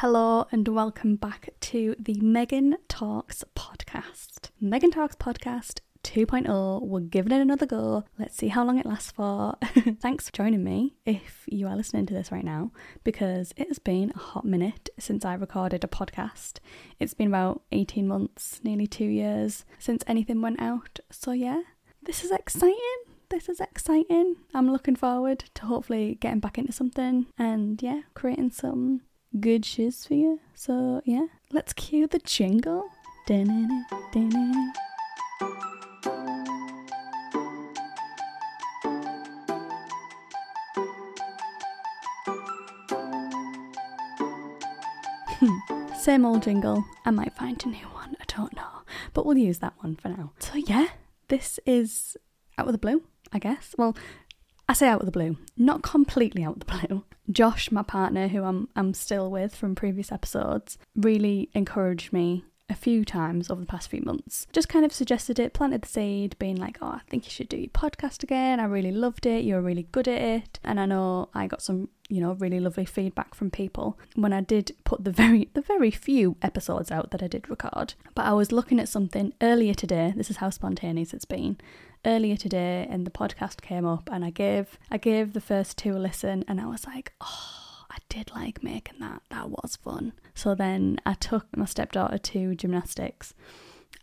Hello and welcome back to the Megan Talks podcast. Megan Talks podcast 2.0. We're giving it another go. Let's see how long it lasts for. Thanks for joining me if you are listening to this right now, because it has been a hot minute since I recorded a podcast. It's been about 18 months, nearly two years since anything went out. So, yeah, this is exciting. This is exciting. I'm looking forward to hopefully getting back into something and, yeah, creating some good shiz for you. So, yeah, let's cue the jingle. Da-na-na, da-na-na. Hmm. Same old jingle. I might find a new one. I don't know. But we'll use that one for now. So, yeah, this is out of the blue, I guess. Well, I say out of the blue, not completely out of the blue. Josh, my partner, who I'm I'm still with from previous episodes, really encouraged me a few times over the past few months. Just kind of suggested it, planted the seed, being like, "Oh, I think you should do your podcast again. I really loved it. You were really good at it." And I know I got some, you know, really lovely feedback from people when I did put the very the very few episodes out that I did record. But I was looking at something earlier today. This is how spontaneous it's been earlier today and the podcast came up and I gave I gave the first two a listen and I was like, oh, I did like making that. That was fun. So then I took my stepdaughter to gymnastics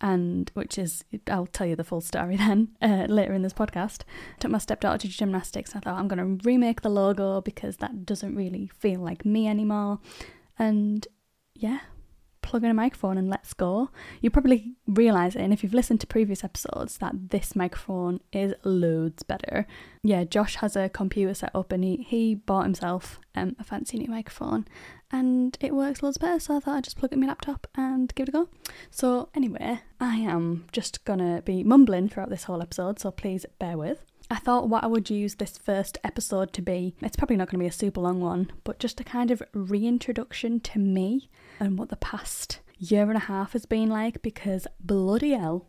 and which is I'll tell you the full story then uh, later in this podcast. I took my stepdaughter to gymnastics. I thought I'm going to remake the logo because that doesn't really feel like me anymore. And yeah, plug in a microphone and let's go. You probably realise and if you've listened to previous episodes, that this microphone is loads better. Yeah, Josh has a computer set up and he, he bought himself um, a fancy new microphone and it works loads better, so I thought I'd just plug in my laptop and give it a go. So, anyway, I am just gonna be mumbling throughout this whole episode, so please bear with. I thought what I would use this first episode to be, it's probably not going to be a super long one, but just a kind of reintroduction to me and what the past year and a half has been like because bloody hell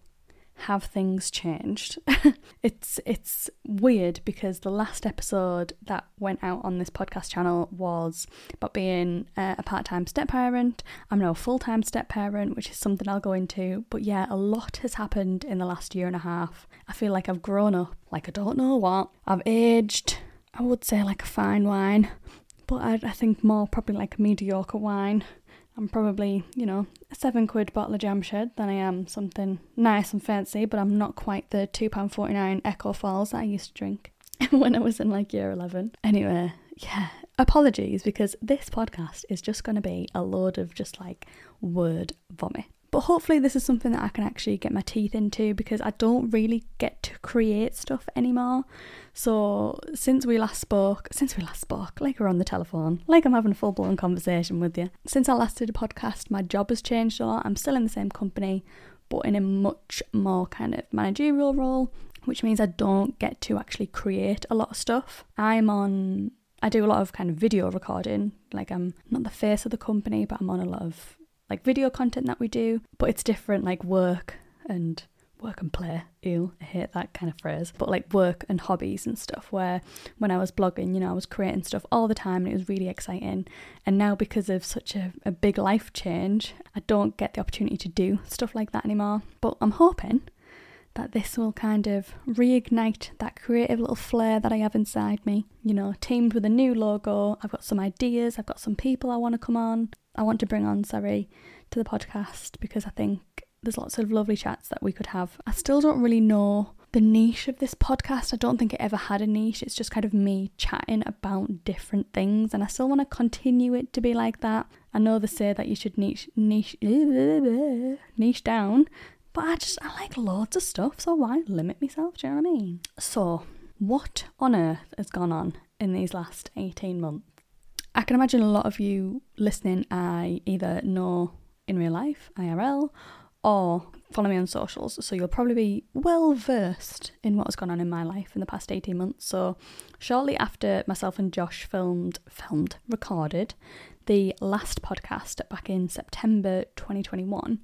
have things changed. it's it's weird because the last episode that went out on this podcast channel was about being uh, a part-time step parent. I'm now a full-time step parent, which is something I'll go into. But yeah, a lot has happened in the last year and a half. I feel like I've grown up, like I don't know what. I've aged. I would say like a fine wine, but I, I think more probably like a mediocre wine. I'm probably, you know, a seven quid bottle of Jam Shed than I am something nice and fancy, but I'm not quite the £2.49 Echo Falls that I used to drink when I was in like year 11. Anyway, yeah, apologies because this podcast is just going to be a load of just like word vomit. But hopefully, this is something that I can actually get my teeth into because I don't really get to create stuff anymore. So, since we last spoke, since we last spoke, like we're on the telephone, like I'm having a full blown conversation with you, since I last did a podcast, my job has changed a lot. I'm still in the same company, but in a much more kind of managerial role, which means I don't get to actually create a lot of stuff. I'm on I do a lot of kind of video recording. Like I'm not the face of the company, but I'm on a lot of like video content that we do, but it's different like work and work and play. Ew, I hate that kind of phrase. But like work and hobbies and stuff where when I was blogging, you know, I was creating stuff all the time and it was really exciting. And now because of such a, a big life change, I don't get the opportunity to do stuff like that anymore. But I'm hoping that this will kind of reignite that creative little flair that I have inside me. You know, teamed with a new logo, I've got some ideas, I've got some people I want to come on, I want to bring on, sorry, to the podcast because I think there's lots of lovely chats that we could have. I still don't really know the niche of this podcast. I don't think it ever had a niche. It's just kind of me chatting about different things, and I still want to continue it to be like that. I know they say that you should niche niche niche down, but I just I like loads of stuff, so why limit myself? Do you know what I mean? So, what on earth has gone on in these last 18 months? I can imagine a lot of you listening I either know in real life, IRL, or follow me on socials. So you'll probably be well versed in what has gone on in my life in the past 18 months. So shortly after myself and Josh filmed filmed recorded the last podcast back in September 2021,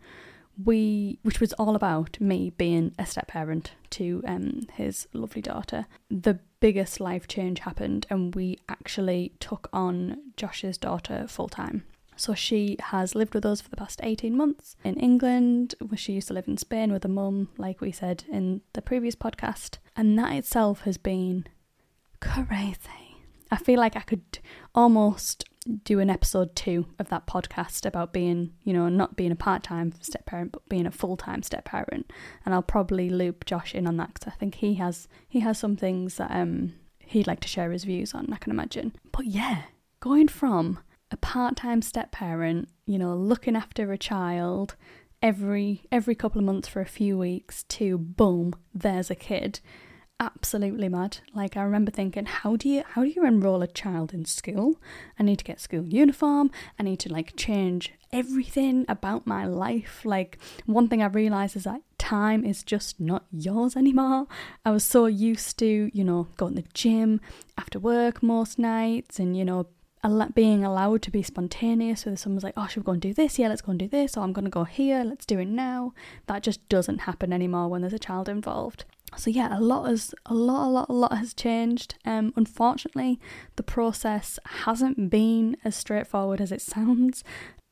we which was all about me being a step parent to um his lovely daughter the biggest life change happened and we actually took on josh's daughter full time So she has lived with us for the past 18 months in England, where she used to live in Spain with a mum, like we said in the previous podcast. And that itself has been crazy. I feel like I could almost do an episode two of that podcast about being, you know, not being a part time step parent, but being a full time step parent. And I'll probably loop Josh in on that because I think he has he has some things that um he'd like to share his views on. I can imagine. But yeah, going from a part-time step parent, you know, looking after a child every every couple of months for a few weeks to boom, there's a kid. Absolutely mad. Like I remember thinking, how do you how do you enroll a child in school? I need to get school uniform. I need to like change everything about my life. Like one thing I realized is that time is just not yours anymore. I was so used to, you know, going to the gym after work most nights and, you know, being allowed to be spontaneous whether someone's like oh should we go and do this yeah let's go and do this or i'm going to go here let's do it now that just doesn't happen anymore when there's a child involved so yeah a lot has a lot a lot a lot has changed um unfortunately the process hasn't been as straightforward as it sounds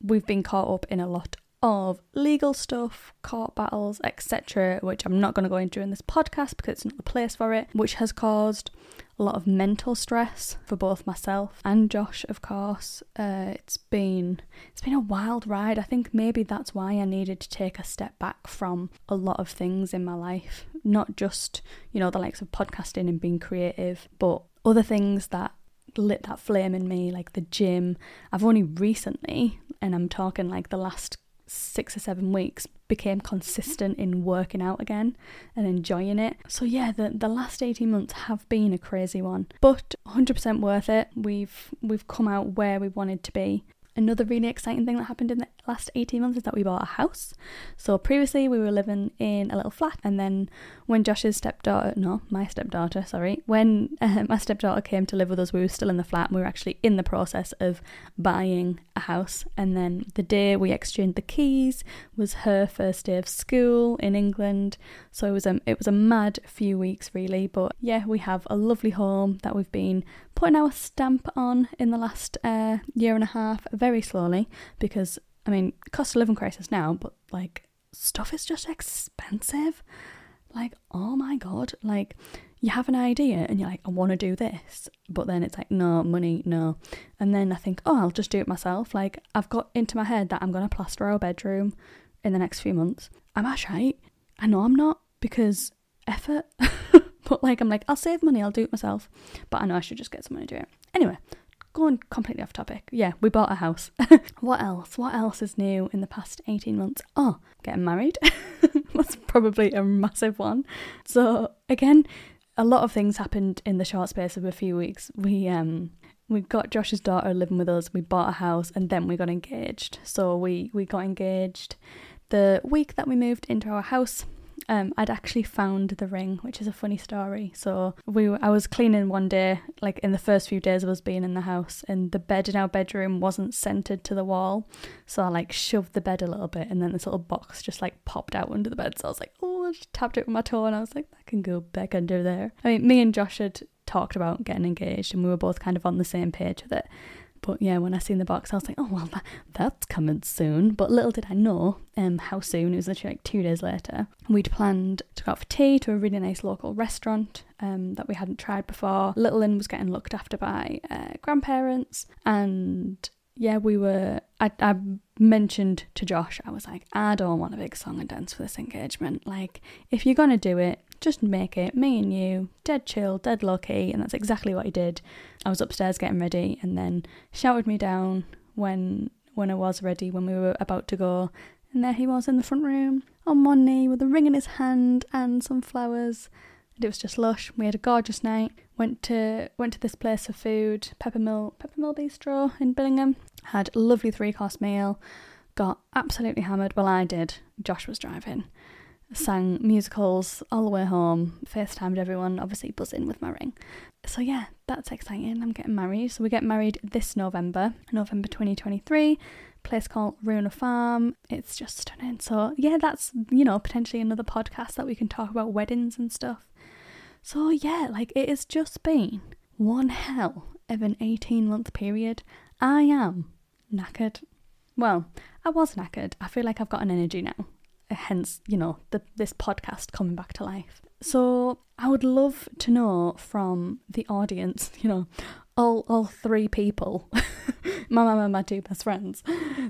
we've been caught up in a lot of legal stuff, court battles, etc., which I'm not going to go into in this podcast because it's not the place for it, which has caused a lot of mental stress for both myself and Josh, of course. Uh, it's been it's been a wild ride. I think maybe that's why I needed to take a step back from a lot of things in my life, not just you know the likes of podcasting and being creative, but other things that lit that flame in me, like the gym. I've only recently, and I'm talking like the last six or seven weeks became consistent in working out again and enjoying it. So yeah, the the last 18 months have been a crazy one, but 100% worth it. We've we've come out where we wanted to be Another really exciting thing that happened in the last 18 months is that we bought a house. So previously we were living in a little flat, and then when Josh's stepdaughter, no, my stepdaughter, sorry, when uh, my stepdaughter came to live with us, we were still in the flat and we were actually in the process of buying a house. And then the day we exchanged the keys was her first day of school in England. So it was a, it was a mad few weeks really, but yeah, we have a lovely home that we've been putting our stamp on in the last uh, year and a half very slowly because, I mean, cost of living crisis now, but like stuff is just expensive. Like, oh my god, like you have an idea and you're like, I want to do this, but then it's like, no, money, no. And then I think, oh, I'll just do it myself. Like, I've got into my head that I'm going to plaster our bedroom in the next few months. Am I? I know I'm not because effort. But like, I'm like, I'll save money, I'll do it myself. But I know I should just get someone to do it. Anyway, completely off topic. Yeah, we bought a house. what else? What else is new in the past 18 months? Oh, getting married. That's probably a massive one. So, again, a lot of things happened in the short space of a few weeks. We um we got Josh's daughter living with us, we bought a house and then we got engaged. So we we got engaged the week that we moved into our house um, I'd actually found the ring, which is a funny story. So we, were, I was cleaning one day, like in the first few days of us being in the house, and the bed in our bedroom wasn't centered to the wall. So I like shoved the bed a little bit, and then this little box just like popped out under the bed. So I was like, oh, I just tapped it with my toe, and I was like, that can go back under there. I mean, me and Josh had talked about getting engaged, and we were both kind of on the same page with it. But yeah, when I seen the box, I was like, oh, well, that, that's coming soon. But little did I know um, how soon. It was literally like two days later. We'd planned to go out for tea to a really nice local restaurant um, that we hadn't tried before. Little Lynn was getting looked after by uh, grandparents. And yeah, we were. I, I mentioned to Josh, I was like, I don't want a big song and dance for this engagement. Like, if you're going to do it, just make it me and you, dead chill, dead low key, and that's exactly what he did. I was upstairs getting ready, and then shouted me down when when I was ready, when we were about to go, and there he was in the front room on one knee with a ring in his hand and some flowers. And it was just lush. We had a gorgeous night. Went to went to this place for food, Peppermill Peppermill Bistro in Billingham. Had a lovely three course meal. Got absolutely hammered. Well, I did. Josh was driving sang musicals all the way home, FaceTimed everyone, obviously buzzing with my ring. So yeah, that's exciting. I'm getting married. So we get married this November, November 2023, place called Runa Farm. It's just stunning. So yeah, that's, you know, potentially another podcast that we can talk about weddings and stuff. So yeah, like it has just been one hell of an 18 month period. I am knackered. Well, I was knackered. I feel like I've got an energy now. Hence, you know, the, this podcast coming back to life. So I would love to know from the audience, you know, all all three people, my mum and my two best friends,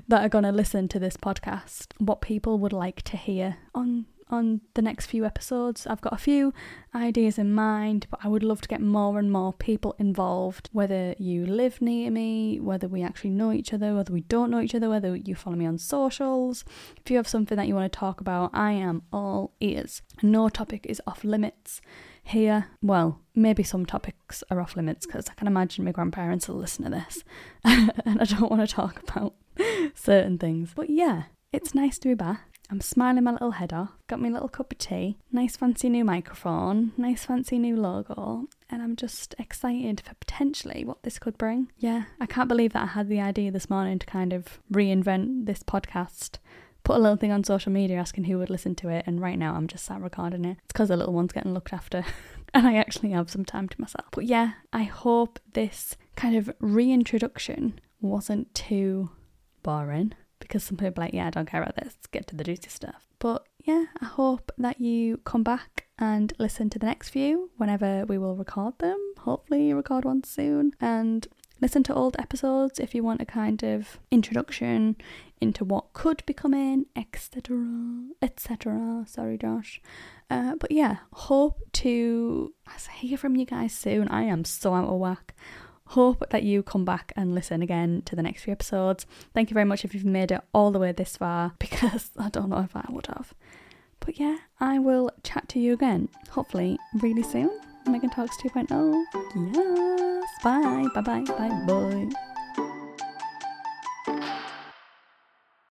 that are gonna listen to this podcast, what people would like to hear on on the next few episodes. I've got a few ideas in mind, but I would love to get more and more people involved. Whether you live near me, whether we actually know each other, whether we don't know each other, whether you follow me on socials. If you have something that you want to talk about, I am all ears. No topic is off limits here. Well, maybe some topics are off limits because I can imagine my grandparents will listen to this and I don't want to talk about certain things. But yeah, it's nice to be back. I'm smiling my little head off, got my little cup of tea, nice fancy new microphone, nice fancy new logo, and I'm just excited for potentially what this could bring. Yeah, I can't believe that I had the idea this morning to kind of reinvent this podcast. Put a little thing on social media asking who would listen to it, and right now I'm just sat recording it. It's because the little one's getting looked after, and I actually have some time to myself. But yeah, I hope this kind of reintroduction wasn't too boring because some people are like, yeah, I don't care about this, Let's get to the juicy stuff. But yeah, I hope that you come back and listen to the next few whenever we will record them. Hopefully, record one soon. And listen to old episodes if you want a kind of introduction into what could be coming, etc. etc. Sorry, Josh. Uh, but yeah, hope to hear from you guys soon. I am so out of whack hope that you come back and listen again to the next few episodes. Thank you very much if you've made it all the way this far because I don't know if I would have. But yeah, I will chat to you again, hopefully, really soon. Megan Talks 2.0. Yes. Bye. Bye bye. Bye bye.